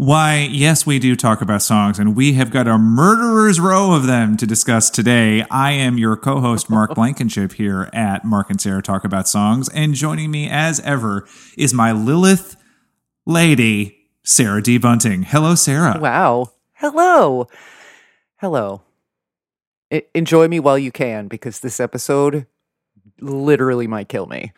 Why, yes, we do talk about songs, and we have got a murderer's row of them to discuss today. I am your co host, Mark Blankenship, here at Mark and Sarah Talk About Songs, and joining me as ever is my Lilith lady, Sarah D. Bunting. Hello, Sarah. Wow. Hello. Hello. I- enjoy me while you can because this episode literally might kill me.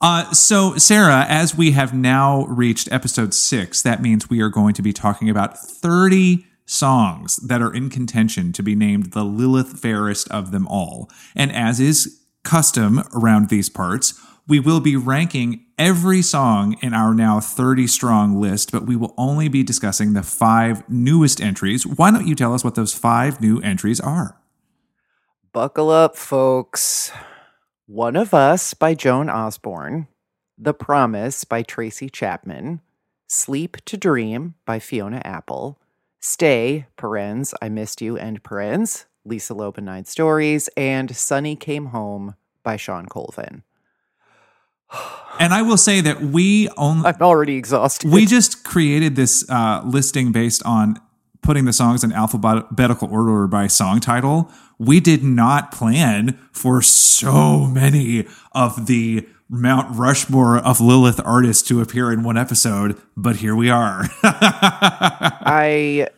Uh, so, Sarah, as we have now reached episode six, that means we are going to be talking about 30 songs that are in contention to be named the Lilith fairest of them all. And as is custom around these parts, we will be ranking every song in our now 30 strong list, but we will only be discussing the five newest entries. Why don't you tell us what those five new entries are? Buckle up, folks. One of Us by Joan Osborne, The Promise by Tracy Chapman, Sleep to Dream by Fiona Apple, Stay, parens, I Missed You, and parens, Lisa Loeb and Nine Stories, and Sunny Came Home by Shawn Colvin. And I will say that we only I'm already exhausted. we just created this uh, listing based on putting the songs in alphabetical order by song title. We did not plan for so many of the Mount Rushmore of Lilith artists to appear in one episode, but here we are. I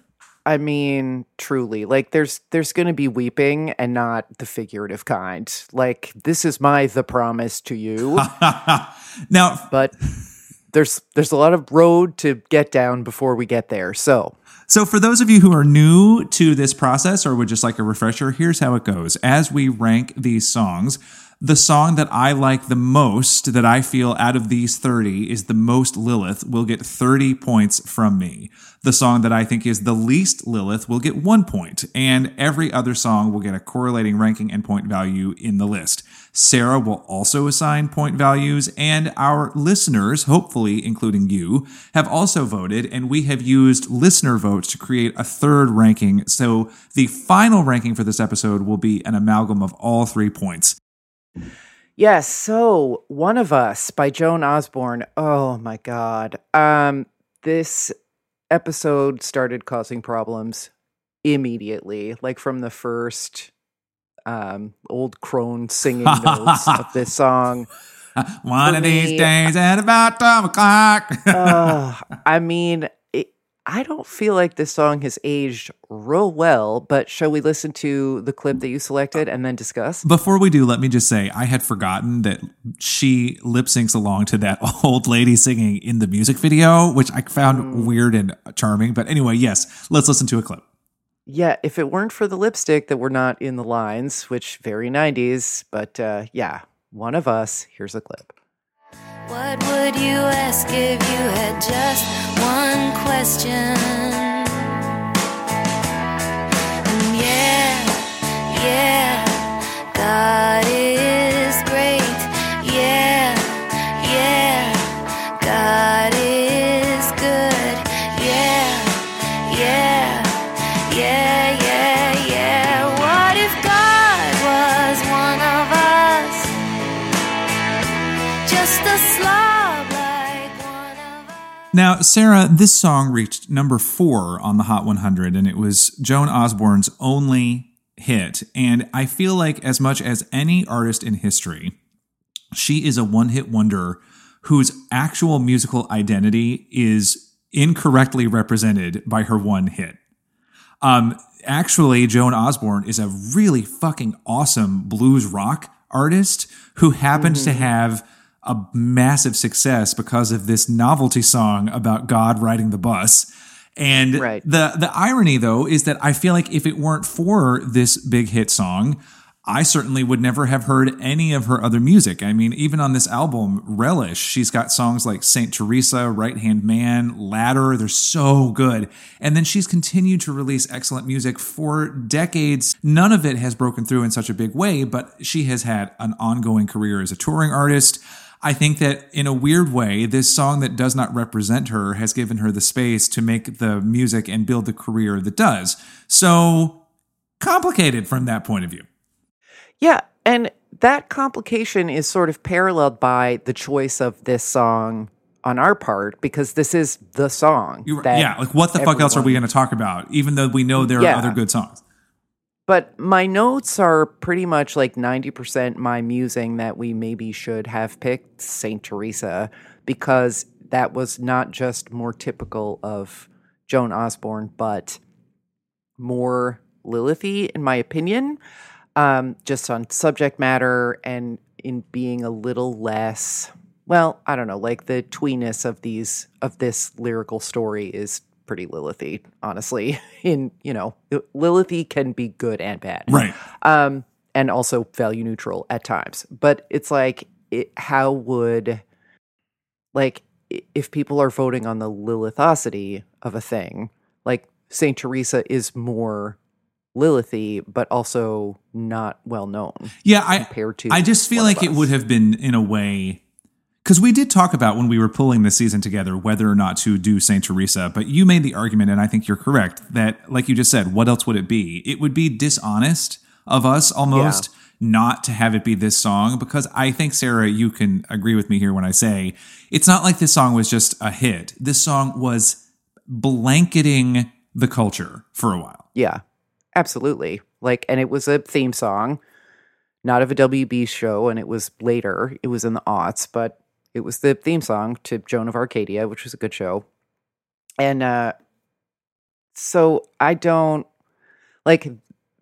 I mean, truly, like there's there's going to be weeping and not the figurative kind. Like this is my the promise to you, now, but there's there's a lot of road to get down before we get there. So, So, for those of you who are new to this process or would just like a refresher, here's how it goes. As we rank these songs, the song that I like the most, that I feel out of these 30 is the most Lilith, will get 30 points from me. The song that I think is the least Lilith will get one point, and every other song will get a correlating ranking and point value in the list. Sarah will also assign point values, and our listeners, hopefully including you, have also voted, and we have used listener votes to create a third ranking. So the final ranking for this episode will be an amalgam of all three points. Yes, so One of Us by Joan Osborne. Oh my god. Um this episode started causing problems immediately, like from the first um old crone singing notes of this song. One For of these days at about 12 o'clock. uh, I mean, I don't feel like this song has aged real well, but shall we listen to the clip that you selected and then discuss? Before we do, let me just say I had forgotten that she lip syncs along to that old lady singing in the music video, which I found weird and charming. But anyway, yes, let's listen to a clip. Yeah, if it weren't for the lipstick that we're not in the lines, which very 90s, but uh, yeah, one of us. Here's a clip. What would you ask if you had just one question? And yeah, yeah, God Now, Sarah, this song reached number four on the Hot 100, and it was Joan Osborne's only hit. And I feel like, as much as any artist in history, she is a one hit wonder whose actual musical identity is incorrectly represented by her one hit. Um, actually, Joan Osborne is a really fucking awesome blues rock artist who happens to have a massive success because of this novelty song about God riding the bus. And Right. the the irony though is that I feel like if it weren't for this big hit song, I certainly would never have heard any of her other music. I mean, even on this album, Relish, she's got songs like Saint Teresa, Right Hand Man, Ladder. They're so good. And then she's continued to release excellent music for decades. None of it has broken through in such a big way, but she has had an ongoing career as a touring artist. I think that in a weird way, this song that does not represent her has given her the space to make the music and build the career that does. So complicated from that point of view. Yeah, and that complication is sort of paralleled by the choice of this song on our part because this is the song. Yeah, like what the fuck else are we going to talk about? Even though we know there Yeah. are other good songs. But my notes are pretty much like 90% my musing that we maybe should have picked St. Teresa because that was not just more typical of Joan Osborne, but more Lilithy, in my opinion, um, just on subject matter and in being a little less. Well, I don't know, like the tweeness of these of this lyrical story is pretty Lilithy, honestly. In you know, Lilithy can be good and bad, Right. um, and also value neutral at times. But it's like, it, how would, like, if people are voting on the Lilithosity of a thing, like Saint Teresa is more Lilithy, but also not well known Yeah, I compared to. I just feel like it would have been in a way because we did talk about when we were pulling the season together whether or not to do Saint Teresa, but you made the argument, and I think you're correct that, like you just said, what else would it be? It would be dishonest of us almost not to have it be this song because I think Sarah, you can agree with me here when I say it's not like this song was just a hit. This song was blanketing the culture for a while. Yeah, absolutely. Like, and it was a theme song, not of a WB show, and it was later. It was in the aughts, but it was the theme song to Joan of Arcadia, which was a good show. And uh so I don't like,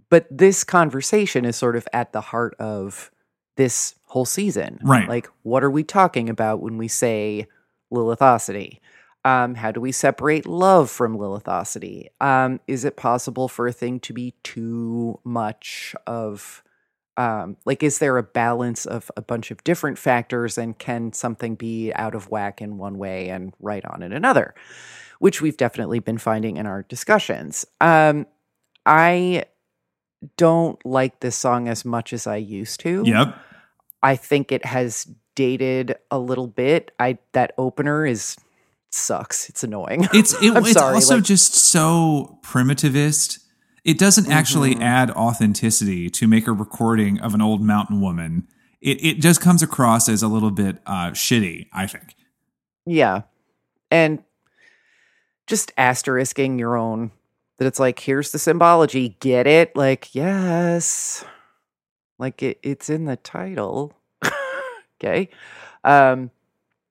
but this conversation is sort of at the heart of this whole season. Right. Like, what are we talking about when we say Lilithosity? Um, how do we separate love from Lilithosity? Um, is it possible for a thing to be too much of, um, like, is there a balance of a bunch of different factors, and can something be out of whack in one way and right on in another? Which we've definitely been finding in our discussions. Um, I don't like this song as much as I used to. Yep. I think it has dated a little bit. I that opener is sucks. It's annoying. It's it, I'm it's sorry, also like- just so primitivist. It doesn't actually Mm-hmm. add authenticity to make a recording of an old mountain woman. It it just comes across as a little bit uh, shitty. I think. yeah. And just asterisking your own that it's like, here's the symbology. Get it? Like, yes. Like it, it's in the title. okay. Um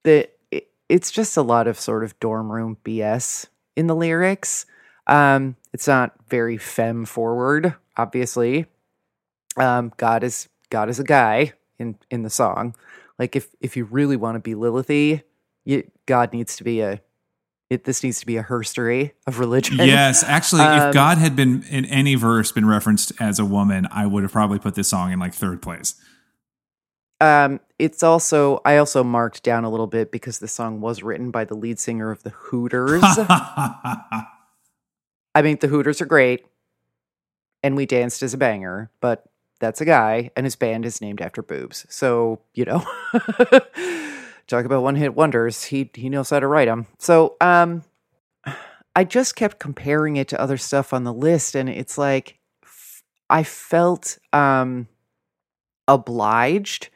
the it, it's just a lot of sort of dorm room BS in the lyrics. Um, it's not very femme forward, obviously. Um, God is God is a guy in in the song. Like if if you really want to be Lilithy, you, God needs to be a it, this needs to be a herstory of religion. Yes, actually, if Um, God had been in any verse been referenced as a woman, I would have probably put this song in like third place. Um, it's also I also marked down a little bit because the song was written by the lead singer of the Hooters. I mean, the Hooters are great, and we danced as a banger, but that's a guy, and his band is named after boobs. So you know, talk about one hit wonders. He he knows how to write them. So um, I just kept comparing it to other stuff on the list, and it's like f- I felt um obliged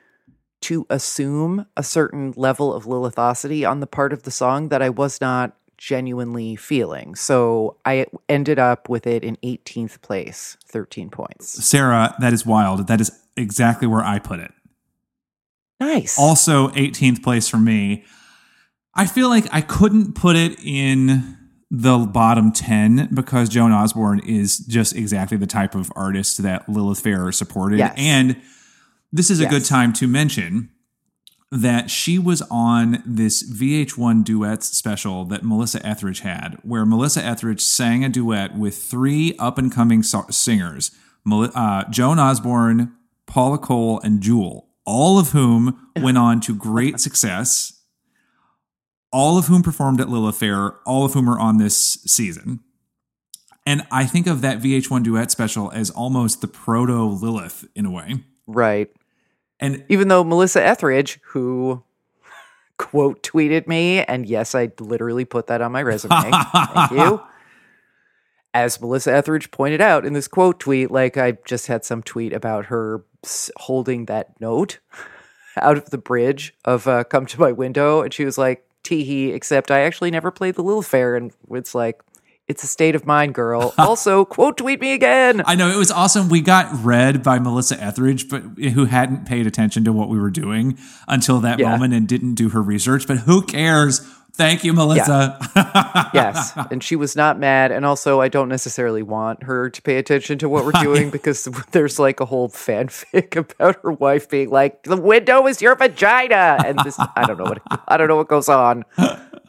to assume a certain level of Lilithosity on the part of the song that I was not genuinely feeling. So I ended up with it in 18th place, 13 points. Sarah, that is wild. That is exactly where I put it. Nice. Also, 18th place for me. I feel like I couldn't put it in the bottom 10 because Joan Osborne is just exactly the type of artist that Lilith Fair supported. Yes. And this is a good time to mention that she was on this VH1 duets special that Melissa Etheridge had, where Melissa Etheridge sang a duet with three up and coming so- singers uh, Joan Osborne, Paula Cole, and Jewel, all of whom went on to great success, all of whom performed at Lilith Fair, all of whom are on this season. And I think of that VH1 duet special as almost the proto Lilith in a way. right. And Even though Melissa Etheridge, who quote tweeted me, and yes, I literally put that on my resume. Thank you. As Melissa Etheridge pointed out in this quote tweet, like I just had some tweet about her holding that note out of the bridge of uh, "Come to My Window," and she was like, "Teehee," except I actually never played the Lilith Fair, and it's like, it's a state of mind, girl. also, quote tweet me again. I know it was awesome. We got read by Melissa Etheridge, but who hadn't paid attention to what we were doing until that Yeah. moment and didn't do her research. But who cares? Thank you, Melissa. yes, and she was not mad. And also, I don't necessarily want her to pay attention to what we're doing because there's like a whole fanfic about her wife being like, "The window is your vagina," and this I don't know what I don't know what goes on.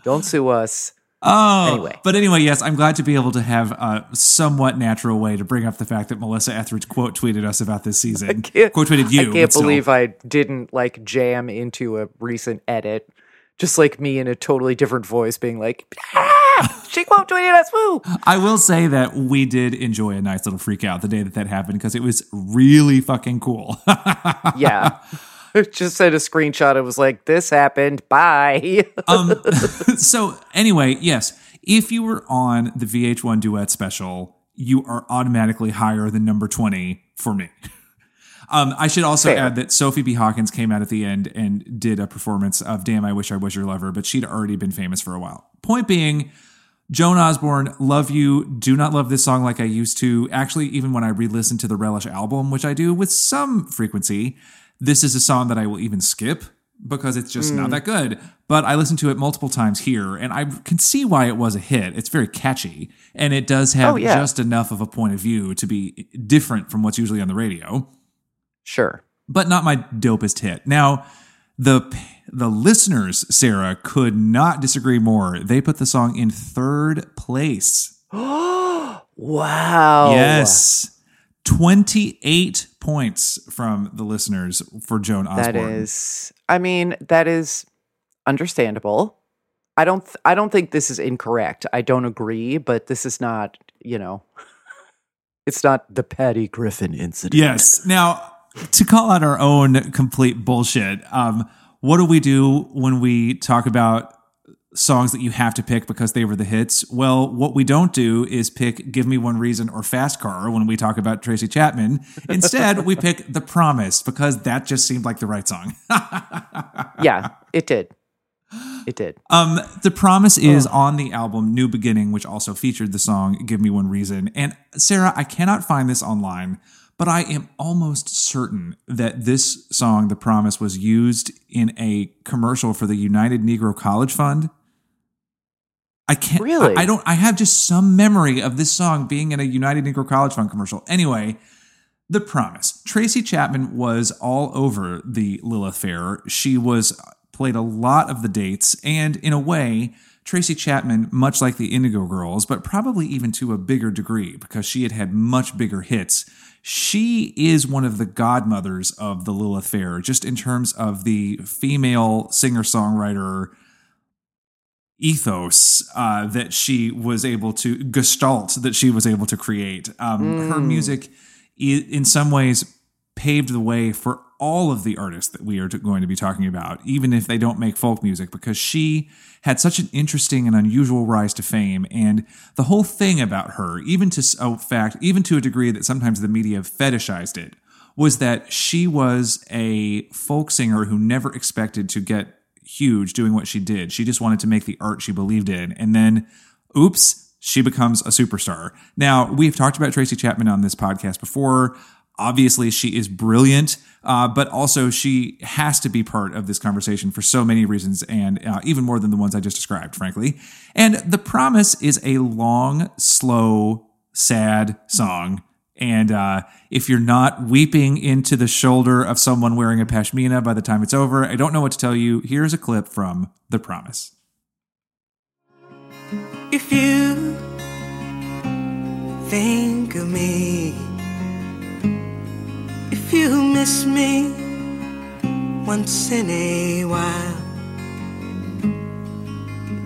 Don't sue us. Oh, Anyway. But anyway, yes, I'm glad to be able to have a somewhat natural way to bring up the fact that Melissa Etheridge quote tweeted us about this season. Quote tweeted you. I can't still. believe I didn't like jam into a recent edit. Just like me in a totally different voice being like, ah, she quote tweeted us, woo! I will say that we did enjoy a nice little freak out the day that that happened because it was really fucking cool. Yeah. Just sent a screenshot. It was like, this happened. Bye. um, so anyway, yes, if you were on the VH1 duet special, you are automatically higher than number 20 for me. Um, I should also Fair. add that Sophie B. Hawkins came out at the end and did a performance of Damn, I Wish I Was Your Lover, but she'd already been famous for a while. Point being, Joan Osborne, love you. Do not love this song like I used to. Actually, even when I re listen to the Relish album, which I do with some frequency, this is a song that I will even skip because it's just not mm. that good. But I listened to it multiple times here and I can see why it was a hit. It's very catchy and it does have Oh, yeah. just enough of a point of view to be different from what's usually on the radio sure. but not my dopest hit. Now, the the listeners, Sarah, could not disagree more. They put the song in third place. Wow. Yes. 28 points from the listeners for Joan Osborne. That is I mean, that is understandable. I don't th- I don't think this is incorrect. I don't agree, but this is not, you know, it's not the Patty Griffin incident. Yes. Now, to call out our own complete bullshit, um, what do we do when we talk about songs that you have to pick because they were the hits? Well, what we don't do is pick Give Me One Reason or Fast Car when we talk about Tracy Chapman. Instead, we pick The Promise because that just seemed like the right song. Yeah, it did. It did. Um, the promise is on the album New Beginning, which also featured the song Give Me One Reason. And Sarah, I cannot find this online, but I am almost certain that this song, The Promise, was used in a commercial for the United Negro College Fund. I can't Really? I, I don't I have just some memory of this song being in a United Negro College Fund commercial. Anyway, the Promise. Tracy Chapman was all over the Lilith Fair. She was uh, played a lot of the dates, and in a way, Tracy Chapman, much like the Indigo Girls, but probably even to a bigger degree because she had had much bigger hits. She is one of the godmothers of the Lilith Fair, just in terms of the female singer songwriter ethos uh, that she was able to gestalt that she was able to create. Um, Her music, in some ways, paved the way for all of the artists that we are going to be talking about, even if they don't make folk music, because she had such an interesting and unusual rise to fame. And the whole thing about her, even to a fact, even to a degree that sometimes the media fetishized it, was that she was a folk singer who never expected to get huge doing what she did. She just wanted to make the art she believed in. And then, oops, she becomes a superstar. Now, we've talked about Tracy Chapman on this podcast before. Obviously, she is brilliant, uh, but also she has to be part of this conversation for so many reasons, and uh, even more than the ones I just described, frankly. And The Promise is a long, slow, sad song. And uh, if you're not weeping into the shoulder of someone wearing a pashmina by the time it's over, I don't know what to tell you. Here's a clip from The Promise. If you think of me, if you miss me once in a while,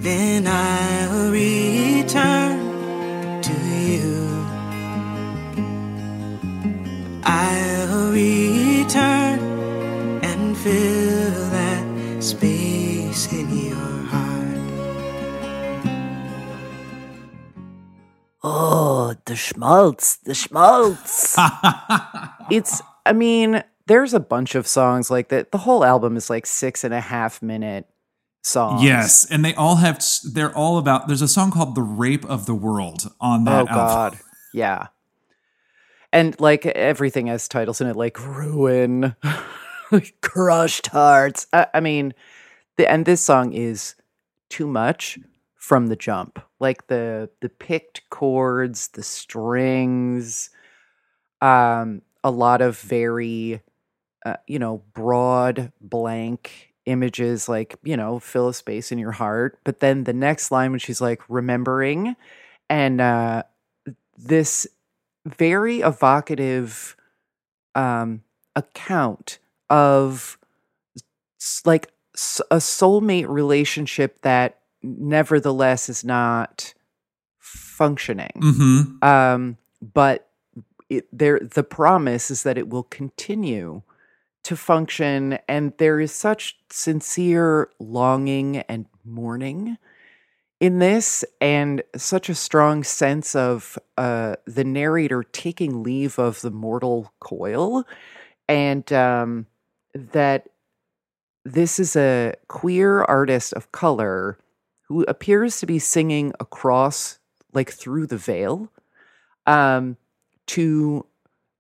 then I'll return to you. I'll return and fill that space in your heart. Oh, the schmaltz, the schmaltz. it's, I mean, there's a bunch of songs like that. The whole album is like six and a half minute songs. Yes, and they all have. They're all about. There's a song called "The Rape of the World" on that. Oh album. God, yeah. And like everything has titles in it, like ruin, crushed hearts. I, I mean, the and this song is too much from the jump. Like the the picked chords, the strings, um, a lot of very, uh, you know, broad blank images, like you know, fill a space in your heart. But then the next line when she's like remembering, and uh, this very evocative um, account of like a soulmate relationship that nevertheless is not functioning. Mm-hmm. Um, but it, there, the promise is that it will continue to function, and there is such sincere longing and mourning in this, and such a strong sense of uh, the narrator taking leave of the mortal coil, and um, that this is a queer artist of color who appears to be singing across, like through the veil, um, to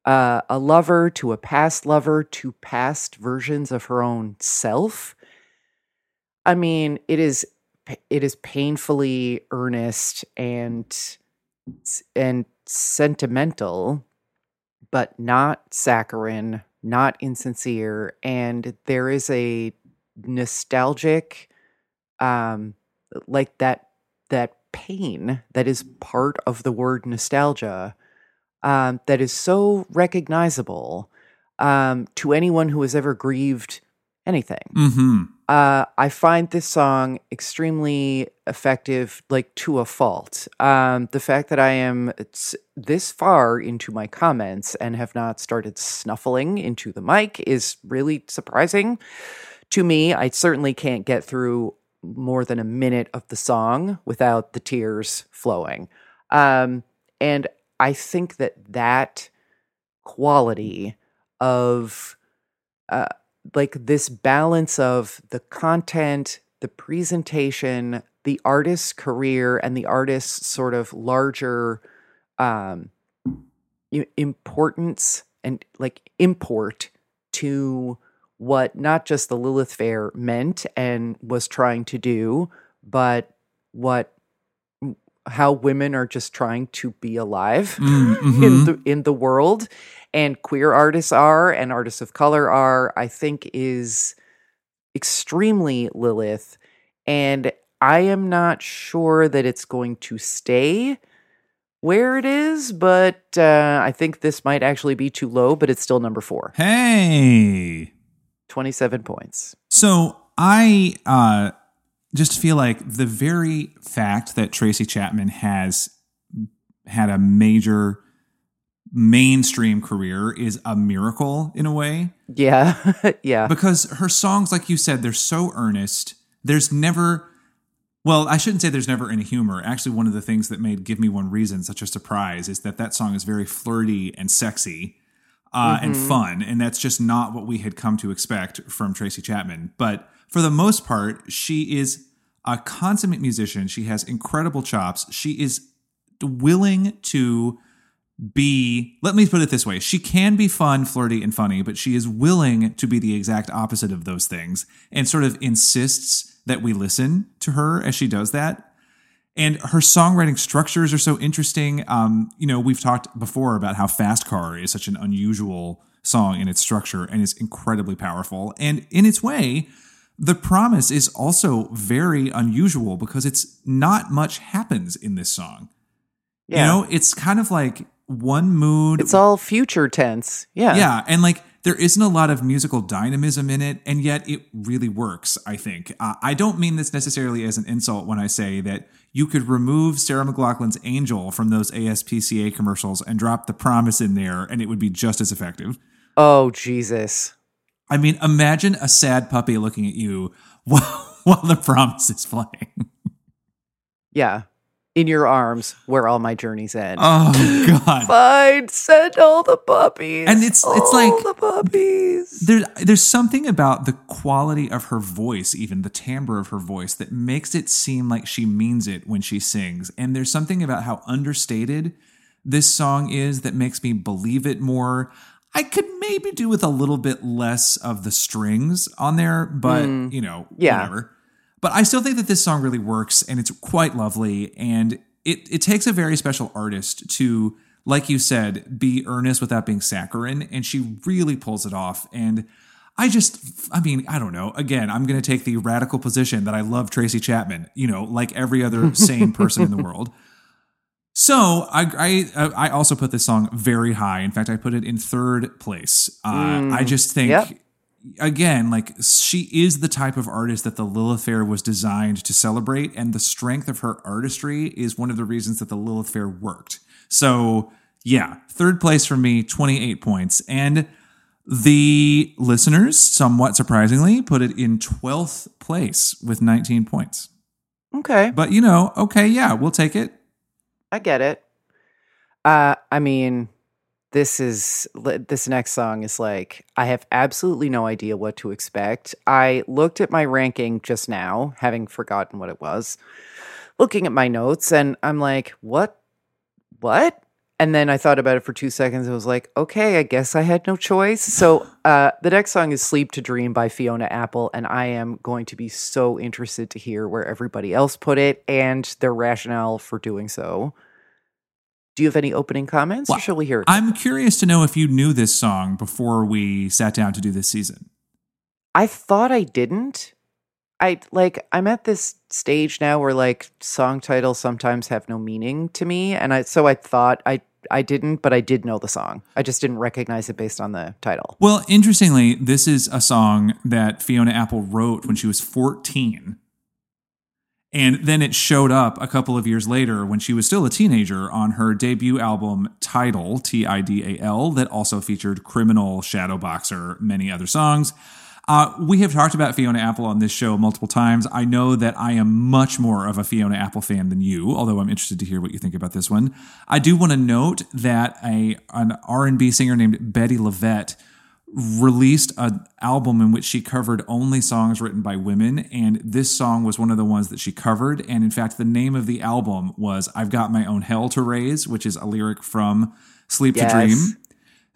uh, a lover, to a past lover, to past versions of her own self. I mean, it is it is painfully earnest and and sentimental, but not saccharine, not insincere, and there is a nostalgic, um, like that that pain that is part of the word nostalgia, um, that is so recognizable um, to anyone who has ever grieved anything Mm-hmm. Uh, I find this song extremely effective, like to a fault. Um, the fact that I am this far into my comments and have not started snuffling into the mic is really surprising to me. I certainly can't get through more than a minute of the song without the tears flowing. Um, and I think that that quality of uh, like this balance of the content, the presentation, the artist's career, and the artist's sort of larger um, importance and like import to what not just the Lilith Fair meant and was trying to do, but what how women are just trying to be alive Mm-hmm. in the in the world and queer artists are and artists of color are i think is extremely lilith and i am not sure that it's going to stay where it is but uh, i think this might actually be too low but it's still number four Hey. 27 points So I uh, just feel like the very fact that Tracy Chapman has had a major mainstream career is a miracle in a way yeah yeah because her songs, like you said, they're so earnest. There's never, well, I shouldn't say there's never any humor. Actually, one of the things that made "Give Me One Reason" such a surprise is that that song is very flirty and sexy. uh, and fun. And that's just not what we had come to expect from Tracy Chapman. But for the most part, she is a consummate musician. She has incredible chops. She is willing to be, let me put it this way she can be fun, flirty, and funny, but she is willing to be the exact opposite of those things and sort of insists that we listen to her as she does that. And her songwriting structures are so interesting. Um, you know, we've talked before about how Fast Car is such an unusual song in its structure and is incredibly powerful. And in its way, The Promise is also very unusual because it's not much happens in this song. Yeah. You know, it's kind of like one mood. It's all future tense. Yeah. Yeah, and like there isn't a lot of musical dynamism in it, and yet it really works. I think. Uh, I don't mean this necessarily as an insult when I say that you could remove Sarah McLachlan's "Angel" from those ASPCA commercials and drop the promise in there, and it would be just as effective. Oh, Jesus. I mean, imagine a sad puppy looking at you while, while the promise is playing. Yeah. In your arms, where all my journeys end. Oh God! Fine, send all the puppies. And it's- it's all like- the puppies. There's there's something about the quality of her voice, even the timbre of her voice, that makes it seem like she means it when she sings. And there's something about how understated this song is that makes me believe it more. I could maybe do with a little bit less of the strings on there, but mm. you know, Yeah. whatever. But I still think that this song really works and it's quite lovely. And it, it takes a very special artist to, like you said, be earnest without being saccharine. And she really pulls it off. And I just, I mean, I don't know. Again, I'm going to take the radical position that I love Tracy Chapman, you know, like every other sane person in the world. So I, I I also put this song very high. In fact, I put it in third place. Uh, I just think yep. again, like she is the type of artist that the Lilith Fair was designed to celebrate, and the strength of her artistry is one of the reasons that the Lilith Fair worked. So yeah, third place for me, twenty eight points, and the listeners, somewhat surprisingly, put it in twelfth place with nineteen points. Okay. But you know, okay, yeah, we'll take it. I get it. Uh, I mean, this is this next song is like I have absolutely no idea what to expect. I looked at my ranking just now, having forgotten what it was, looking at my notes, and I'm like, what, what? And then I thought about it for two seconds. I was like, okay, I guess I had no choice. So uh, the next song is "Sleep to Dream" by Fiona Apple, and I am going to be so interested to hear where everybody else put it and their rationale for doing so. Do you have any opening comments, or Well, shall we hear? it? I'm curious to know if you knew this song before we sat down to do this season. I thought I didn't. I like I'm at this stage now where like song titles sometimes have no meaning to me and I so I thought I I didn't but I did know the song. I just didn't recognize it based on the title. Well, interestingly, this is a song that Fiona Apple wrote when she was 14. And then it showed up a couple of years later when she was still a teenager on her debut album Tidal, T I D A L, that also featured Criminal, Shadowboxer, many other songs. Uh, we have talked about Fiona Apple on this show multiple times. I know that I am much more of a Fiona Apple fan than you, although I'm interested to hear what you think about this one. I do want to note that a an R&B singer named Bettye LaVette released an album in which she covered only songs written by women and this song was one of the ones that she covered and in fact the name of the album was I've Got My Own Hell to Raise which is a lyric from Sleep Yes. to Dream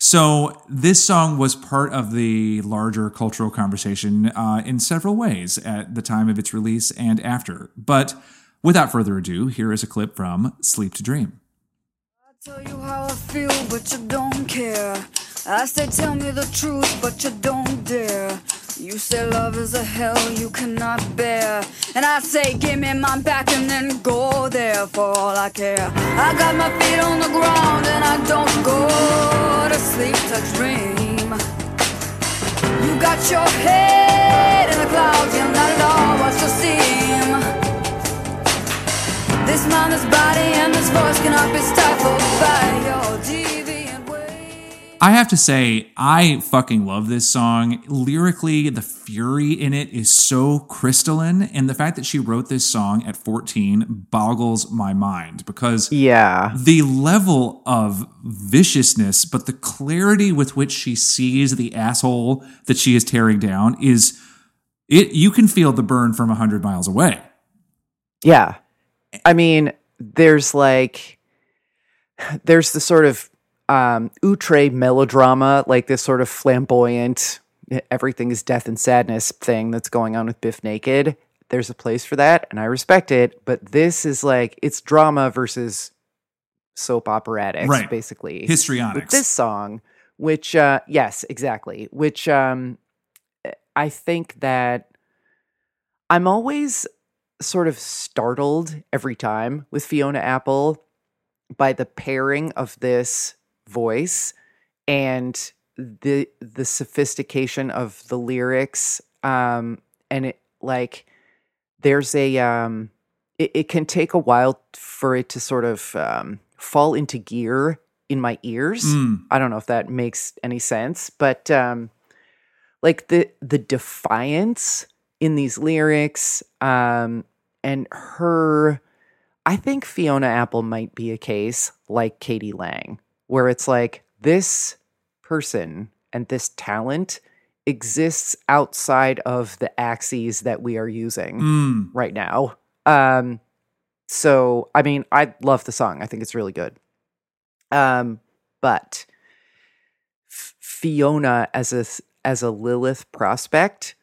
so this song was part of the larger cultural conversation uh, in several ways at the time of its release and after. But without further ado, here is a clip from Sleep to Dream. I tell you how I feel, but you don't care. I say, tell me the truth, but you don't dare. You say love is a hell you cannot bear. And I say, give me my back and then go there for all I care. I got my feet on the ground and I don't go to sleep to dream. You got your head in the clouds, you're not at all what you seem. This mind, this body, and this voice cannot be stifled by your ways. I have to say, I fucking love this song. Lyrically, the fury in it is so crystalline. And the fact that she wrote this song at 14 boggles my mind because Yeah. the level of viciousness, but the clarity with which she sees the asshole that she is tearing down is it you can feel the burn from 100 miles away. Yeah. I mean, there's like there's the sort of um outre melodrama, like this sort of flamboyant everything is death and sadness thing that's going on with Bif Naked. There's a place for that and I respect it, but this is like it's drama versus soap operatics Right. basically. Histrionics. With this song, which uh yes, exactly, which um I think that I'm always sort of startled every time with Fiona Apple by the pairing of this voice and the the sophistication of the lyrics um and it like there's a um it, it can take a while for it to sort of um fall into gear in my ears Mm. i don't know if that makes any sense but um like the the defiance in these lyrics um and her i think fiona apple might be a case like k.d. lang where it's like this person and this talent exists outside of the axes that we are using Mm. right now um so i mean i love the song i think it's really good um but F- fiona as a as a lilith prospect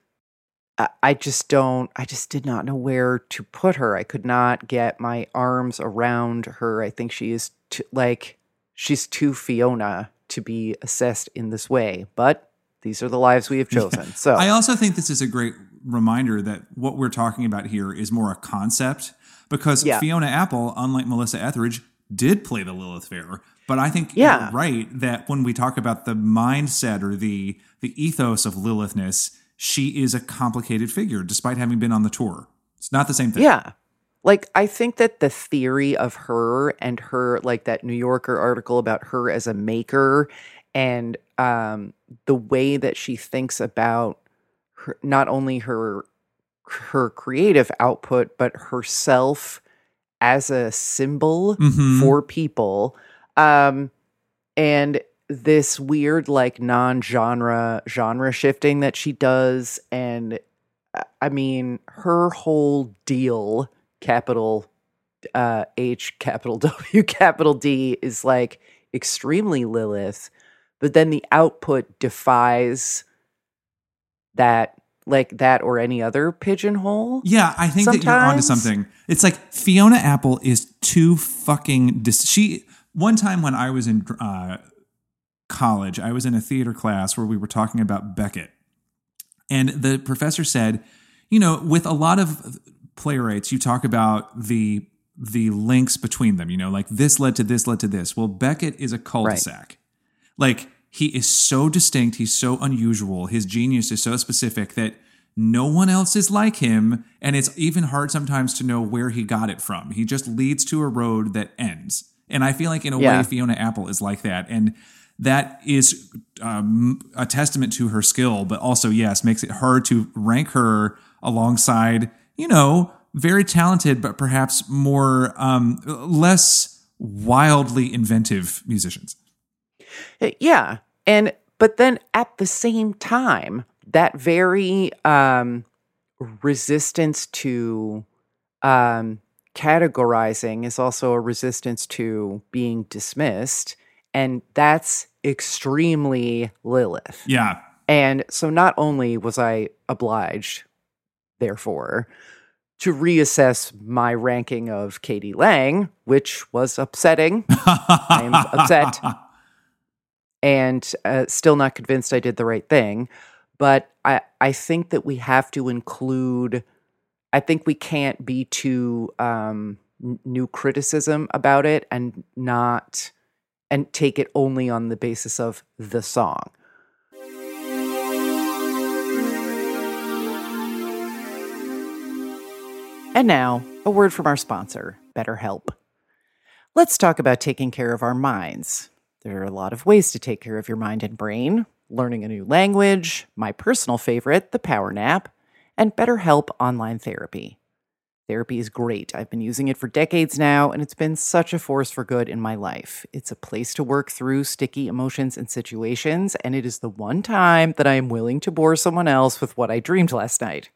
I- I just don't, I just did not know where to put her. I could not get my arms around her. I think she is too, like, she's too Fiona to be assessed in this way. But these are the lives we have chosen. So, I also think this is a great reminder that what we're talking about here is more a concept because Yeah. Fiona Apple, unlike Melissa Etheridge, did play the Lilith Fair. But I think Yeah. you're right that when we talk about the mindset or the the ethos of Lilithness, she is a complicated figure, despite having been on the tour. It's not the same thing. yeah. Like, I think that the theory of her and her, like that New Yorker article about her as a maker and um, the way that she thinks about her, not only her her creative output but herself as a symbol Mhm. for people um and this weird like non-genre genre shifting that she does and uh, i mean her whole deal capital uh h capital w capital d is like extremely lilith but then the output defies that like that or any other pigeonhole Yeah, I think that you're onto something. It's like Fiona Apple is too fucking. Dis- she one time when I was in uh, college, I was in a theater class where we were talking about Beckett, and the professor said, you know, with a lot of playwrights, you talk about the the links between them. You know, like this led to this led to this. Well, Beckett is a cul-de-sac. Like he is so distinct, he's so unusual, his genius is so specific that no one else is like him, and it's even hard sometimes to know where he got it from. He just leads to a road that ends. And I feel like in a Yeah. way Fiona Apple is like that. And that is um, a testament to her skill, but also, yes, makes it hard to rank her alongside, you know, very talented, but perhaps more, um, less wildly inventive musicians. Uh, Yeah. And but then at the same time, that very um resistance to um categorizing is also a resistance to being dismissed and that's extremely Lilith. Yeah. And so not only was I obliged therefore to reassess my ranking of k.d. lang, which was upsetting. I'm upset and uh, still not convinced I did the right thing. But I, I think that we have to include, I think we can't be too um, n- new criticism about it and not, and take it only on the basis of the song. And now, a word from our sponsor, BetterHelp. Let's talk about taking care of our minds. There are a lot of ways to take care of your mind and brain learning a new language, my personal favorite, the power nap, and BetterHelp online therapy. Therapy is great. I've been using it for decades now, and it's been such a force for good in my life. It's a place to work through sticky emotions and situations, and it is the one time that I am willing to bore someone else with what I dreamed last night.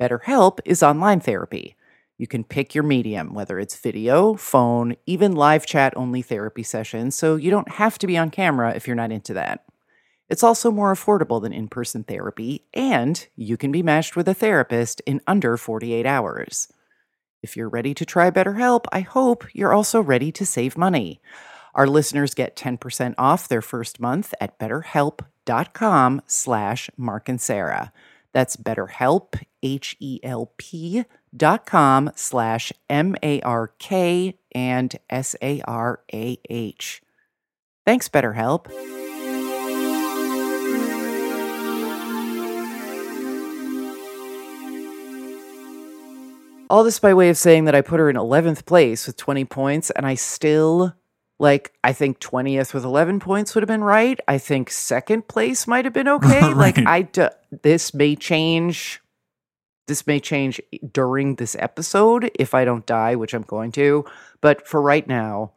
BetterHelp is online therapy. You can pick your medium, whether it's video, phone, even live chat only therapy sessions, so you don't have to be on camera if you're not into that. It's also more affordable than in person therapy, and you can be matched with a therapist in under 48 hours. If you're ready to try BetterHelp, I hope you're also ready to save money. Our listeners get 10% off their first month at betterhelp.com slash Mark and Sarah. That's betterhelp, H-E-L-P dot com slash M-A-R-K and S-A-R-A-H. Thanks, BetterHelp. All this by way of saying that I put her in 11th place with 20 points, and I still, like, I think 20th with 11 points would have been right. I think second place might have been okay. Like, Right. I, d- this may change. This may change during this episode if I don't die, which I'm going to. But for right now,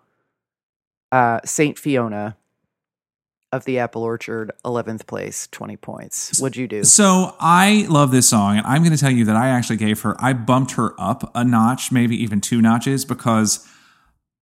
uh, Saint Fiona of the Apple Orchard, 11th place, 20 points. What'd you do? So I love this song, and I'm going to tell you that I actually gave her, I bumped her up a notch, maybe even two notches, because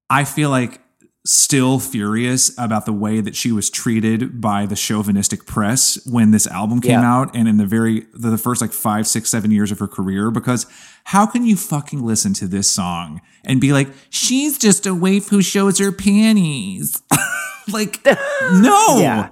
I feel like still furious about the way that she was treated by the chauvinistic press when this album came Yeah. out and in the very the, first like five six seven years of her career because how can you fucking listen to this song and be like she's just a waif who shows her panties like no Yeah.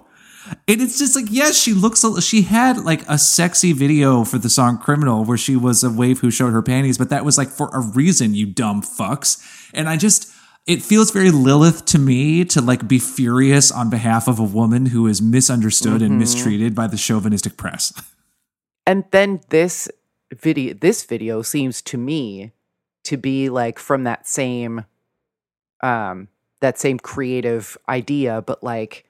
and it's just like, yes, she looks, a- she had like a sexy video for the song Criminal where she was a waif who showed her panties, but that was like for a reason, you dumb fucks. And I just, it feels very Lilith to me to like be furious on behalf of a woman who is misunderstood and mistreated by the chauvinistic press. And then this video this video seems to me to be like from that same um that same creative idea but like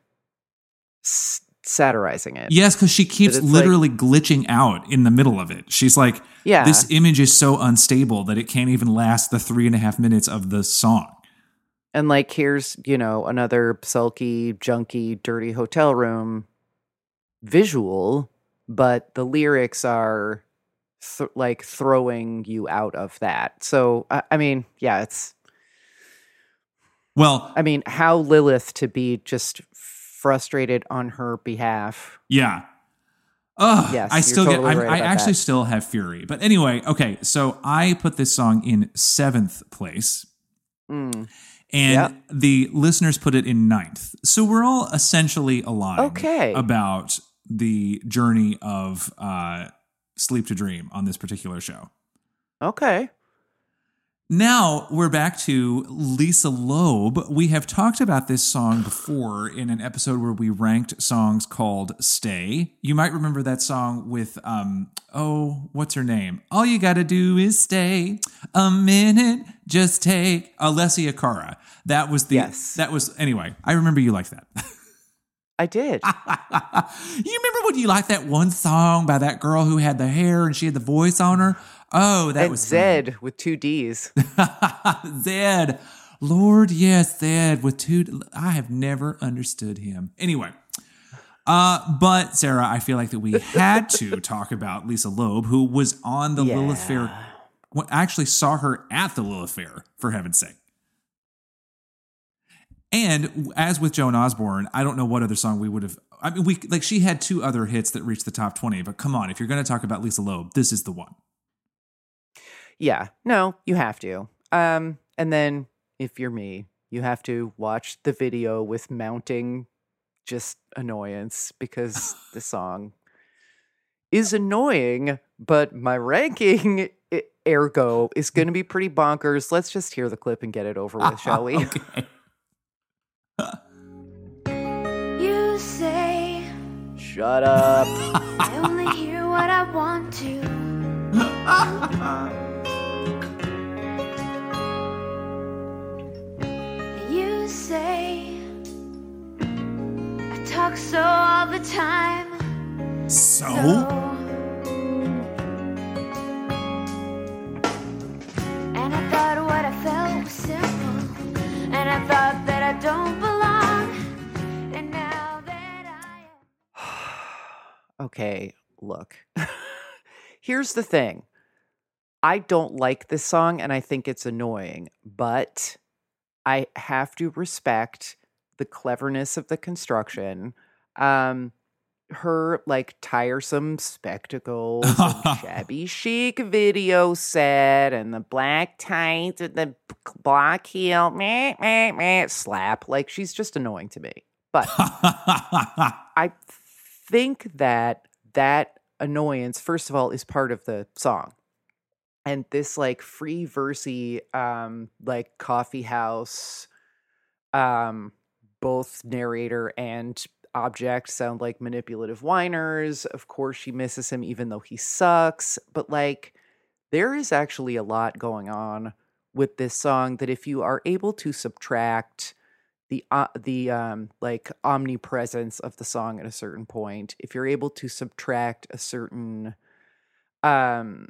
s- satirizing it. yes, because she keeps it's like- literally glitching out in the middle of it. She's like, Yeah. this image is so unstable that it can't even last the three and a half minutes of the song. And like here's, you know, another sulky, junky, dirty hotel room visual, but the lyrics are th- like throwing you out of that. So I, I mean, yeah, it's Well, I mean, how Lilith to be just frustrated on her behalf. Yeah. Oh, Yes, I still totally get. right I, I actually that. still have fury, but anyway, okay. So I put this song in seventh place, Mm. And the listeners put it in ninth. So we're all essentially aligned. Okay. About the journey of uh, sleep to dream on this particular show. Okay. Now we're back to Lisa Loeb. We have talked about this song before in an episode where we ranked songs called Stay. You might remember that song with um oh, what's her name? All you gotta do is stay a minute, just take Alessia Cara. That was the Yes. that was anyway, I remember you liked that. I did. you remember when you liked that one song by that girl who had the hair and she had the voice on her? Oh, that and was. Zed with two D's. Zed. Lord, yes, Zed with two. I have never understood him. Anyway, uh, but Sarah, I feel like that we had to talk about Lisa Loeb, who was on the Lilith Fair. well, Actually, saw her at the Lilith Fair, for heaven's sake. And as with Joan Osborne, I don't know what other song we would have. I mean, we like she had two other hits that reached the top twenty. But come on, if you're going to talk about Lisa Loeb, this is the one. Yeah. No, you have to. Um, and then if you're me, you have to watch the video with mounting just annoyance because the song is annoying, but my ranking ergo is going to be pretty bonkers. Let's just hear the clip and get it over with, shall we? okay. You say Shut up. I only hear what I want to. You say talk so all the time. So? And I thought what I felt was simple. And I thought that I don't belong. And now that I Okay, look. Here's the thing. I don't like this song and I think it's annoying, but I have to respect the cleverness of the construction. Um her like tiresome spectacles shabby chic video set and the black tights and the block heel meh, meh, meh, slap like she's just annoying to me. But I think that that annoyance, first of all, is part of the song. And this like free versy, um, like coffee house, um, both narrator and object sound like manipulative whiners. Of course, she misses him even though he sucks. But like, there is actually a lot going on with this song that if you are able to subtract the uh, the um like omnipresence of the song at a certain point if you're able to subtract a certain um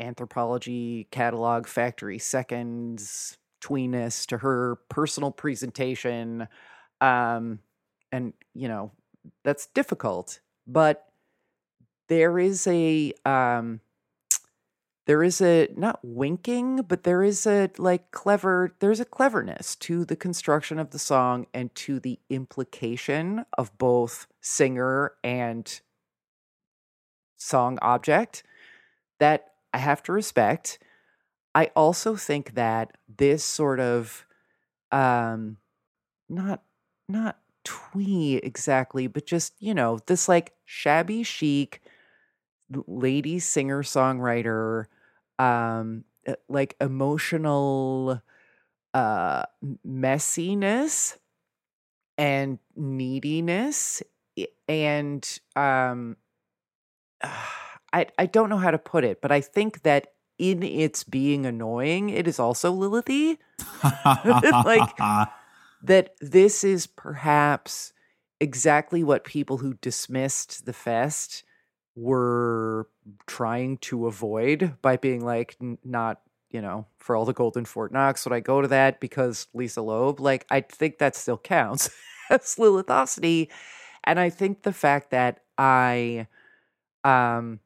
Anthropologie catalog factory seconds tweeness to her personal presentation um and you know that's difficult but there is a um there is a not winking but there is a like clever there's a cleverness to the construction of the song and to the implication of both singer and song object that I have to respect. I also think that this sort of um not not twee exactly, but just, you know, this like shabby chic lady singer songwriter um uh, like emotional uh messiness and neediness and um I I don't know how to put it, but I think that in its being annoying, it is also Lilithy. like that this is perhaps exactly what people who dismissed the fest were trying to avoid by being like not you know for all the golden fort knox would i go to that because lisa loeb like i think that still counts as lilithosity and i think the fact that i um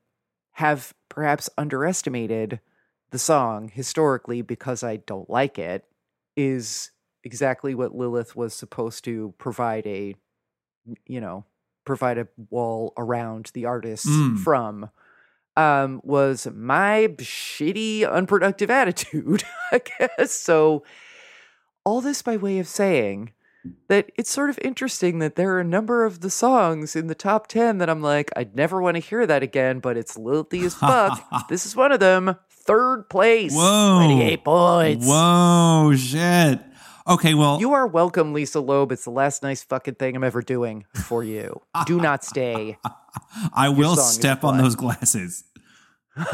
have perhaps underestimated the song historically because i don't like it is exactly what Lilith was supposed to provide a you know provide a wall around the artists Mm. from um was my shitty unproductive attitude i guess so all this by way of saying that it's sort of interesting that there are a number of the songs in the top 10 that I'm like, I'd never want to hear that again, but it's lilty as fuck. this is one of them. Third place. Whoa. 28 points. Whoa, shit. Okay, well, You are welcome, Lisa Loeb. It's the last nice fucking thing I'm ever doing for you. Do not stay. I will step on those glasses.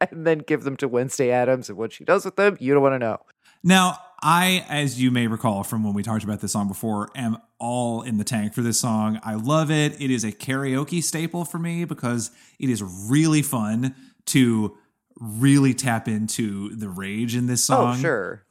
and then give them to Wednesday Addams, and what she does with them, you don't want to know. Now, I, as you may recall from when we talked about this song before, am all in the tank for this song. I love it. It is a karaoke staple for me because it is really fun to really tap into the rage in this oh, song. Oh, sure.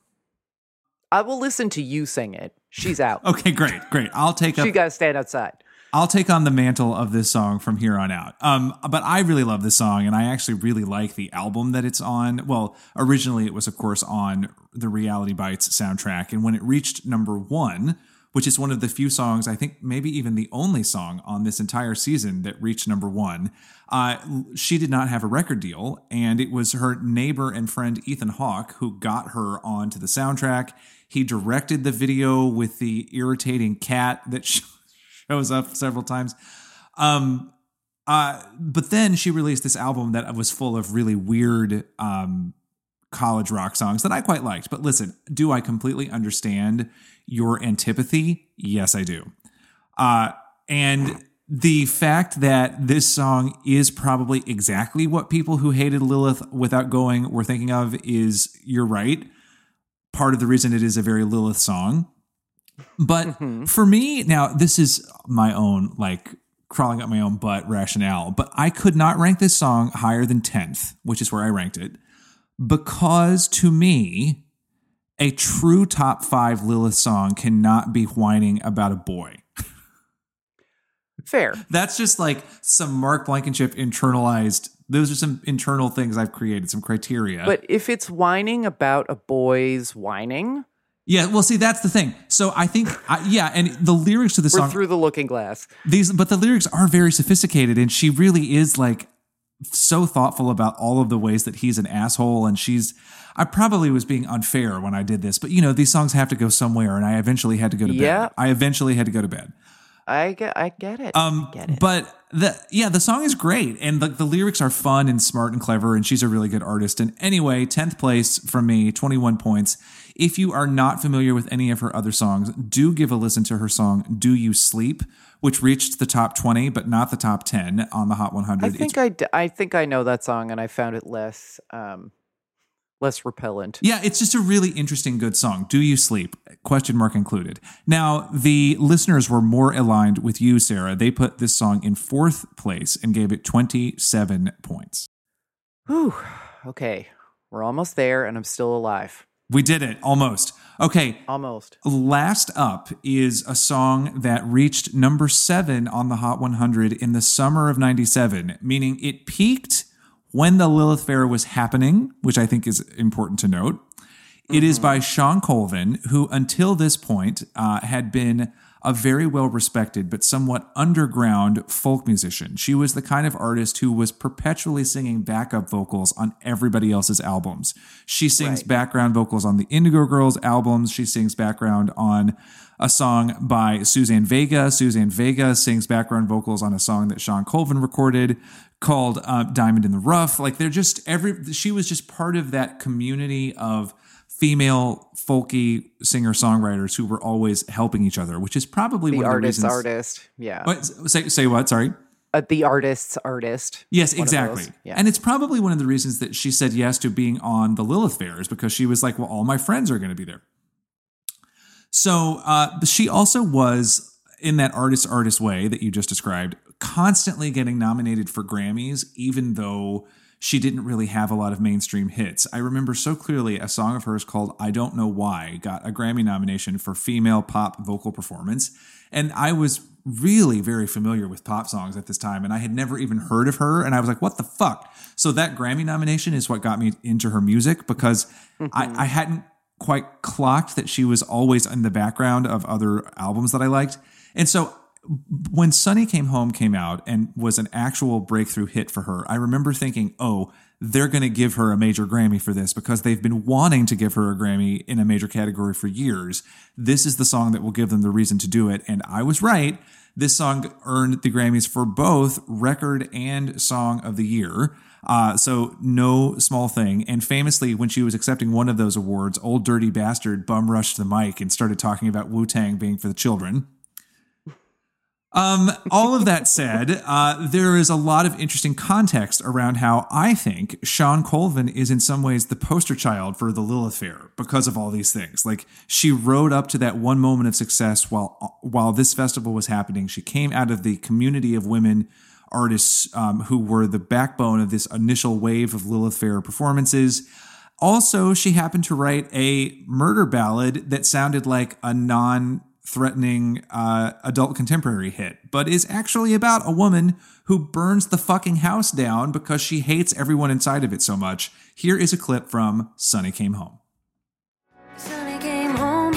I will listen to you sing it. She's out. Okay, great, great. I'll take up She got to stand outside. I'll take on the mantle of this song from here on out. Um, but I really love this song, and I actually really like the album that it's on. Well, originally it was, of course, on the Reality Bites soundtrack, and when it reached number one, which is one of the few songs, I think maybe even the only song on this entire season that reached number one, uh, she did not have a record deal, and it was her neighbor and friend Ethan Hawke who got her onto the soundtrack. He directed the video with the irritating cat that shows up several times. Um, uh, but then she released this album that was full of really weird um, college rock songs that I quite liked. But listen, do I completely understand your antipathy? Yes, I do. Uh, and the fact that this song is probably exactly what people who hated Lilith without going were thinking of is you're right. Part of the reason it is a very Lilith song But mm-hmm. for me, now this is my own like crawling up my own butt rationale, but I could not rank this song higher than 10th, which is where I ranked it, because to me, a true top five Lilith song cannot be whining about a boy. Fair. That's just like some Mark Blankenship internalized. Those are some internal things I've created, some criteria. But if it's whining about a boy's whining, yeah, well, see, that's the thing. So I think, I, yeah, and the lyrics to the we're song, through the looking glass. these, but the lyrics are very sophisticated, and she really is like so thoughtful about all of the ways that he's an asshole, and she's. I probably was being unfair when I did this, but you know, these songs have to go somewhere, and I eventually had to go to Yeah. bed. I eventually had to go to bed. I get, I get it. Um, I get it. but the yeah, the song is great, and the, the lyrics are fun and smart and clever, and she's a really good artist. And anyway, tenth place from me, twenty one points. If you are not familiar with any of her other songs, do give a listen to her song "Do You Sleep," which reached the top twenty, but not the top ten on the Hot 100 I think I, d- I think I know that song, and I found it less um, less repellent. Yeah, it's just a really interesting, good song. Do you sleep? Question mark included. Now, the listeners were more aligned with you, Sarah. They put this song in fourth place and gave it 27 points. Whew. Okay, we're almost there, and I'm still alive. We did it almost. Okay, Almost. last up is a song that reached number seven on the Hot 100 in the summer of 97, meaning it peaked when the Lilith Fair was happening, which I think is important to note. It is by Shawn Colvin, who until this point uh, had been a very well respected but somewhat underground folk musician. She was the kind of artist who was perpetually singing backup vocals on everybody else's albums. She sings Right. background vocals on the Indigo Girls albums. She sings background on a song by Suzanne Vega. Suzanne Vega sings background vocals on a song that Shawn Colvin recorded called uh, Diamond in the Rough. Like they're just every, she was just part of that community of female folky singer songwriters who were always helping each other, which is probably The one of the reasons. artist. Yeah. What, say, say what? Sorry. Uh, the artist's artist. Yes, exactly. Yeah. And it's probably one of the reasons that she said yes to being on the Lilith Fairs because she was like, well, all my friends are going to be there. So uh, she also was in that artist artist way that you just described, constantly getting nominated for Grammys, even though she didn't really have a lot of mainstream hits. I remember so clearly a song of hers called I Don't Know Why got a Grammy nomination for female pop vocal performance. And I was really very familiar with pop songs at this time, and I had never even heard of her. And I was like, what the fuck? So that Grammy nomination is what got me into her music because I, mm-hmm. I hadn't quite clocked that she was always in the background of other albums that I liked. And so when Sunny Came Home came out and was an actual breakthrough hit for her, I remember thinking, oh, they're going to give her a major Grammy for this because they've been wanting to give her a Grammy in a major category for years. This is the song that will give them the reason to do it. And I was right. This song earned the Grammys for both record and song of the year. Uh, so no small thing. And famously, when she was accepting one of those awards, Ol' Dirty Bastard bum rushed the mic and started talking about Wu Tang being for the children. Um, all of that said, uh, there is a lot of interesting context around how I think Shawn Colvin is in some ways the poster child for the Lilith Fair because of all these things. Like she rode up to that one moment of success while while this festival was happening. She came out of the community of women artists um, who were the backbone of this initial wave of Lilith Fair performances. Also, she happened to write a murder ballad that sounded like a non threatening uh, adult contemporary hit, but is actually about a woman who burns the fucking house down because she hates everyone inside of it so much. Here is a clip from Sunny Came Home. Came home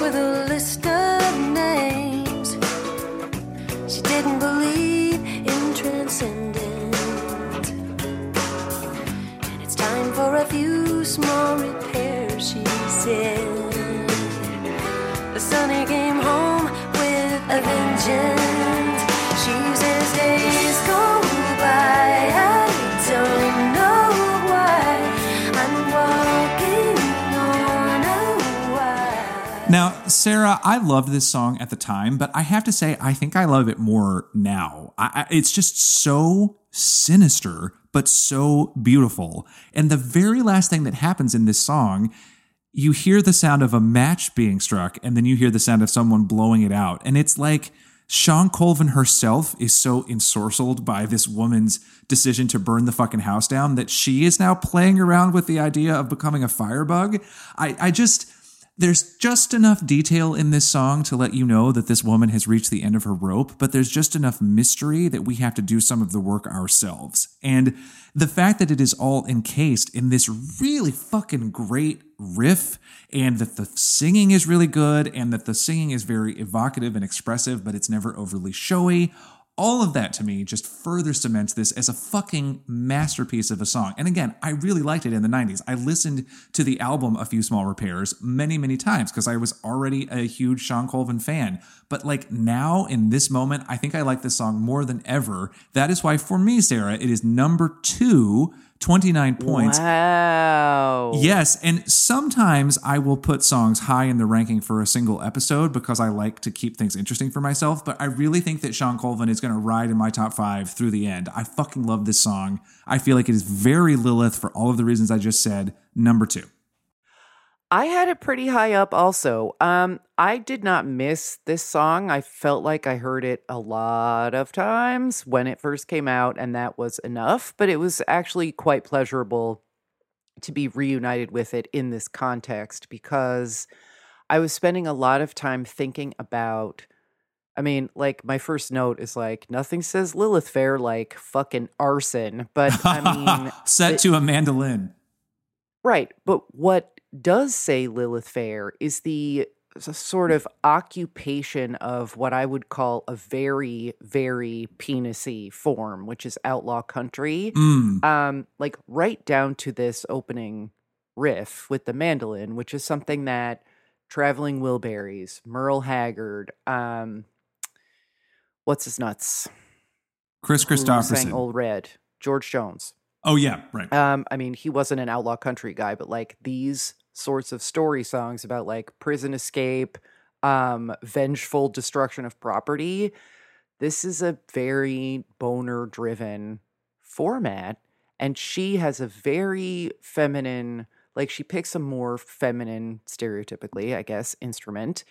with a list of names. She didn't believe in transcendence. And it's time for a few small repairs, she said. Now, Sarah, I loved this song at the time, but I have to say, I think I love it more now. I, it's just so sinister, but so beautiful. And the very last thing that happens in this song you hear the sound of a match being struck and then you hear the sound of someone blowing it out. And it's like Shawn Colvin herself is so ensorcelled by this woman's decision to burn the fucking house down that she is now playing around with the idea of becoming a firebug. I, I just, there's just enough detail in this song to let you know that this woman has reached the end of her rope, but there's just enough mystery that we have to do some of the work ourselves. And the fact that it is all encased in this really fucking great riff and that the singing is really good and that the singing is very evocative and expressive, but it's never overly showy. All of that to me just further cements this as a fucking masterpiece of a song. And again, I really liked it in the 90s. I listened to the album A Few Small Repairs many, many times because I was already a huge Shawn Colvin fan. But like now in this moment, I think I like this song more than ever. That is why for me, Sarah, it is number two 29 points. Wow. Yes, and sometimes I will put songs high in the ranking for a single episode because I like to keep things interesting for myself. But I really think that Shawn Colvin is going to ride in my top five through the end. I fucking love this song. I feel like it is very Lilith for all of the reasons I just said. Number two. I had it pretty high up also. Um, I did not miss this song. I felt like I heard it a lot of times when it first came out, and that was enough. But it was actually quite pleasurable to be reunited with it in this context because I was spending a lot of time thinking about. I mean, like my first note is like nothing says Lilith Fair like fucking arson, but I mean, Set it- to a mandolin. Right. But what does say Lilith Fair is the sort of occupation of what I would call a very, very penisy form, which is outlaw country. Mm. Um, like right down to this opening riff with the mandolin, which is something that Traveling Wilburys, Merle Haggard, um, what's his nuts? Kris Kristofferson. Old Red, George Jones. Oh, yeah, right. Um, I mean, he wasn't an outlaw country guy, but like these sorts of story songs about like prison escape, um, vengeful destruction of property. This is a very boner driven format. And she has a very feminine, like she picks a more feminine, stereotypically, I guess, instrument.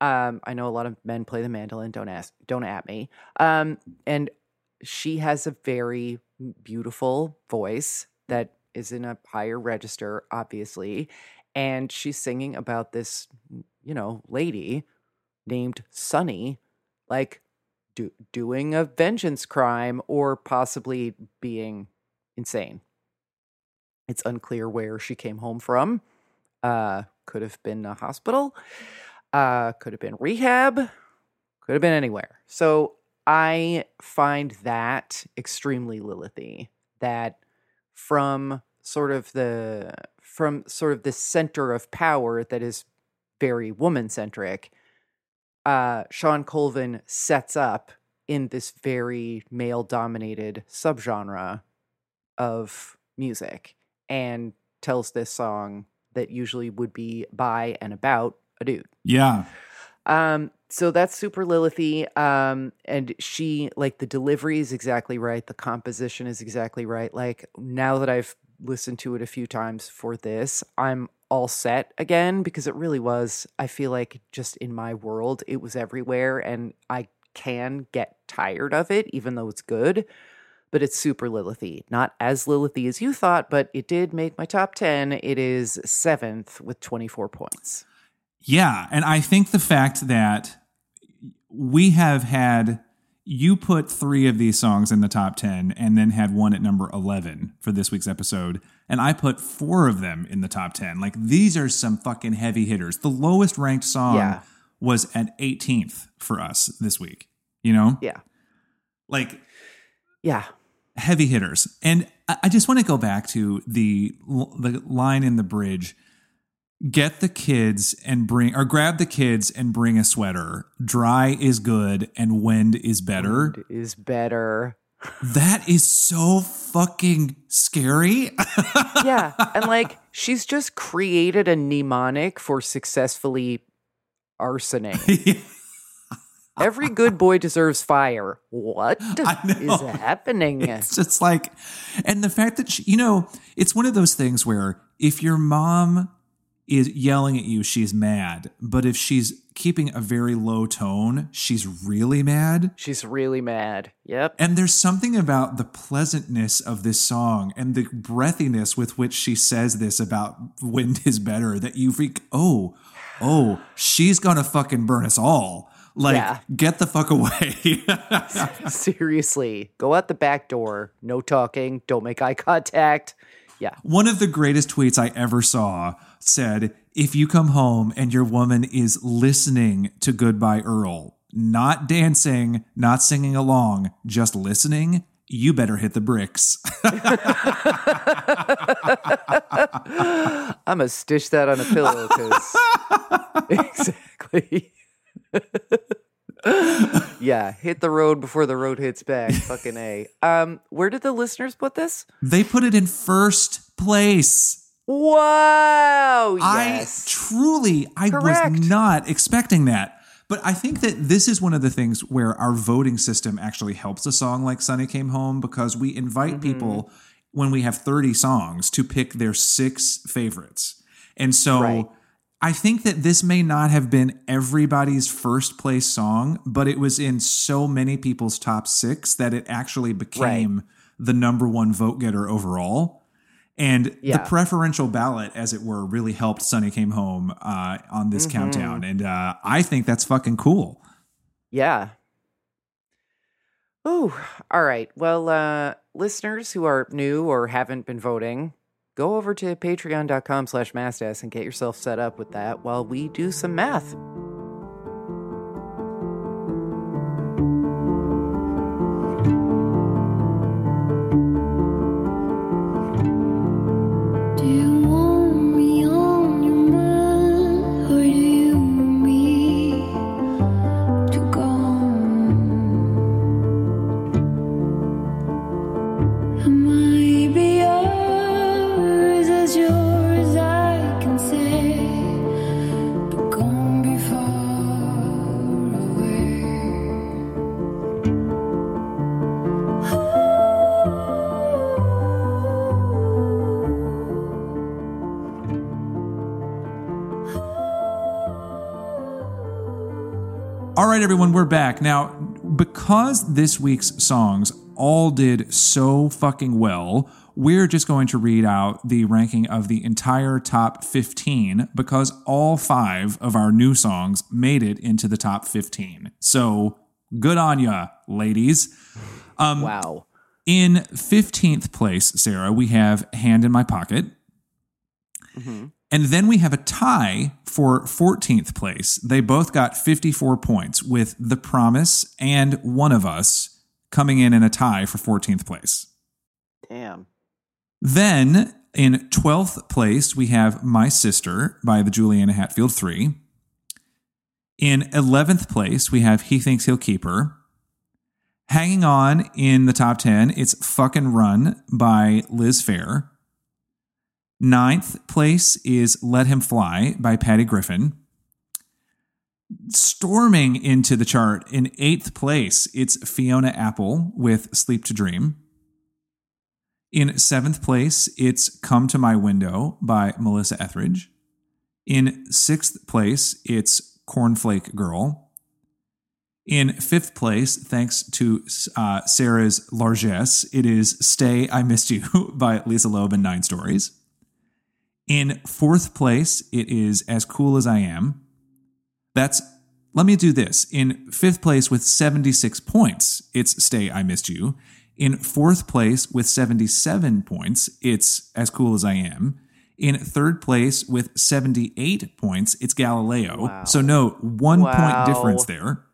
Um, I know a lot of men play the mandolin. Don't ask, don't at me. Um, and she has a very beautiful voice that is in a higher register, obviously. And she's singing about this, you know, lady named Sunny, like do, doing a vengeance crime or possibly being insane. It's unclear where she came home from. Uh, could have been a hospital, uh, could have been rehab, could have been anywhere. So I find that extremely Lilithy. That from sort of the from sort of the center of power that is very woman centric, uh, Shawn Colvin sets up in this very male dominated subgenre of music and tells this song that usually would be by and about a dude. Yeah. Um, so that's super Lilithy. Um, and she like the delivery is exactly right. The composition is exactly right. Like now that I've listened to it a few times for this, I'm all set again because it really was. I feel like just in my world, it was everywhere, and I can get tired of it, even though it's good. But it's super Lilithy. Not as Lilithy as you thought, but it did make my top 10. It is seventh with 24 points. Yeah. And I think the fact that we have had you put three of these songs in the top 10 and then had one at number 11 for this week's episode. And I put four of them in the top 10. Like these are some fucking heavy hitters. The lowest ranked song Yeah. was at 18th for us this week, you know? Yeah. Like Yeah. heavy hitters. And I I just want to go back to the the line in the bridge. Get the kids and bring or grab the kids and bring a sweater. Dry is good and wind is better. Is better. That is so fucking scary. yeah, and like she's just created a mnemonic for successfully arsoning. Every good boy deserves fire. What is happening? It's just like, and the fact that she, you know, it's one of those things where if your mom is yelling at you, she's mad. But if she's keeping a very low tone, she's really mad. She's really mad. Yep. And there's something about the pleasantness of this song and the breathiness with which she says this about wind is better that you freak, oh, oh, she's gonna fucking burn us all. Like, Yeah. get the fuck away. Seriously. Go out the back door. No talking. Don't make eye contact. Yeah. One of the greatest tweets I ever saw said, if you come home and your woman is listening to Goodbye Earl, not dancing, not singing along, just listening, you better hit the bricks. I'm going to stitch that on a pillow because. exactly. yeah. Hit the road before the road hits back. Fucking A. Um, where did the listeners put this? they put it in first place. Wow. Yes. I truly, I Correct. was not expecting that. But I think that this is one of the things where our voting system actually helps a song like Sunny Came Home because we invite Mm-hmm. people when we have 30 songs to pick their six favorites. And so Right. I think that this may not have been everybody's first place song, but it was in so many people's top six that it actually became the number one vote getter overall. And Yeah. the preferential ballot, as it were, really helped Sunny Came Home uh, on this Mm-hmm. countdown. And uh, I think that's fucking cool. Yeah. Oh, all right. Well, uh, listeners who are new or haven't been voting, go over to patreon.com slash mastas and get yourself set up with that while we do some math. Right, everyone, we're back. Now, because this week's songs all did so fucking well, we're just going to read out the ranking of the entire top 15 because all five of our new songs made it into the top 15. So good on ya, ladies. Um, wow. In 15th place, Sarah, we have Hand in My Pocket. And then we have a tie for 14th place. They both got 54 points, with The Promise and One of Us coming in in a tie for 14th place. Damn. Then in 12th place, we have My Sister by the Juliana Hatfield 3. In 11th place, we have He Thinks He'll Keep Her. Hanging on in the top 10, it's Fucking Run by Liz Phair. Ninth place is Let Him Fly by Patty Griffin. Storming into the chart in eighth place, it's Fiona Apple with Sleep to Dream. In seventh place, it's Come to My Window by Melissa Etheridge. In sixth place, it's Cornflake Girl. In fifth place, thanks to uh, Sarah's largesse, it is Stay, I Missed You by Lisa Loeb and Nine Stories. In fourth place, it is As Cool as I Am. That's, let me do this. In fifth place with 76 points, it's Stay, I Missed You. In fourth place with 77 points, it's As Cool as I Am. In third place with 78 points, it's Galileo. Wow. So, no, one Wow. point difference there.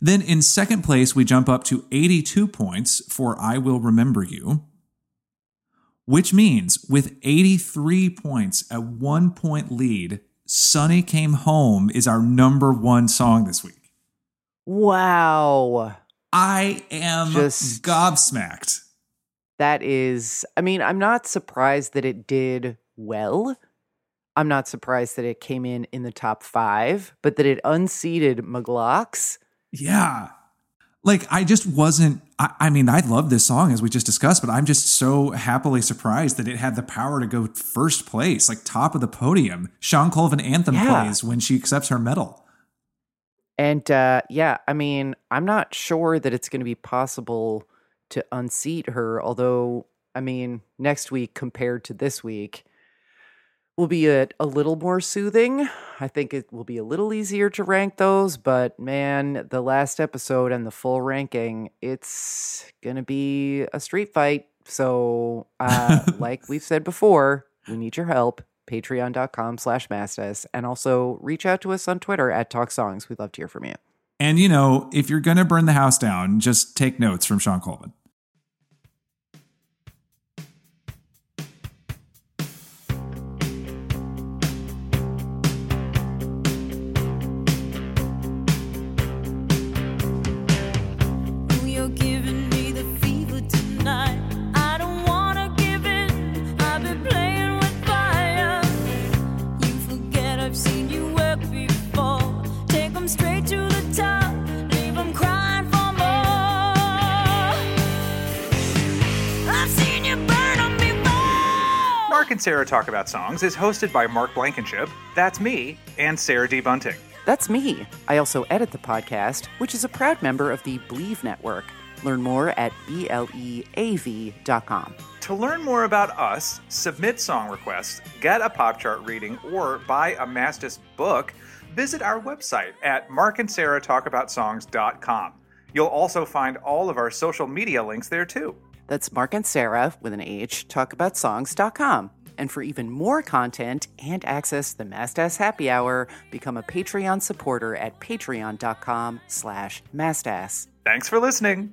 Then in second place, we jump up to 82 points for I Will Remember You, which means with 83 points, a one point lead, Sunny Came Home is our number one song this week. Wow. I am Just- gobsmacked. That is, I mean, I'm not surprised that it did well. I'm not surprised that it came in in the top five, but that it unseated McGlocks. Yeah. Like I just wasn't I, I mean, I love this song as we just discussed, but I'm just so happily surprised that it had the power to go first place, like top of the podium. Shawn Colvin anthem Yeah. plays when she accepts her medal. And uh, yeah, I mean, I'm not sure that it's going to be possible to unseat her. Although, I mean, next week compared to this week will be a, a little more soothing. I think it will be a little easier to rank those. But man, the last episode and the full ranking, it's going to be a street fight. So, uh, like we've said before, we need your help. Patreon.com slash Mastas. And also reach out to us on Twitter at Talk Songs. We'd love to hear from you. And you know, if you're gonna burn the house down, just take notes from Shawn Colvin. Mark and Sarah Talk About Songs is hosted by Mark Blankenship, that's me, and Sarah D. Bunting. That's me. I also edit the podcast, which is a proud member of the Believe Network. Learn more at BLEAV.com. To learn more about us, submit song requests, get a pop chart reading, or buy a Mastas book, visit our website at markandsarahtalkaboutsongs.com. You'll also find all of our social media links there too. That's Mark and Sarah with an H, talkaboutsongs.com. And for even more content and access to the Mastas Happy Hour, become a Patreon supporter at patreon.com slash mastas. Thanks for listening.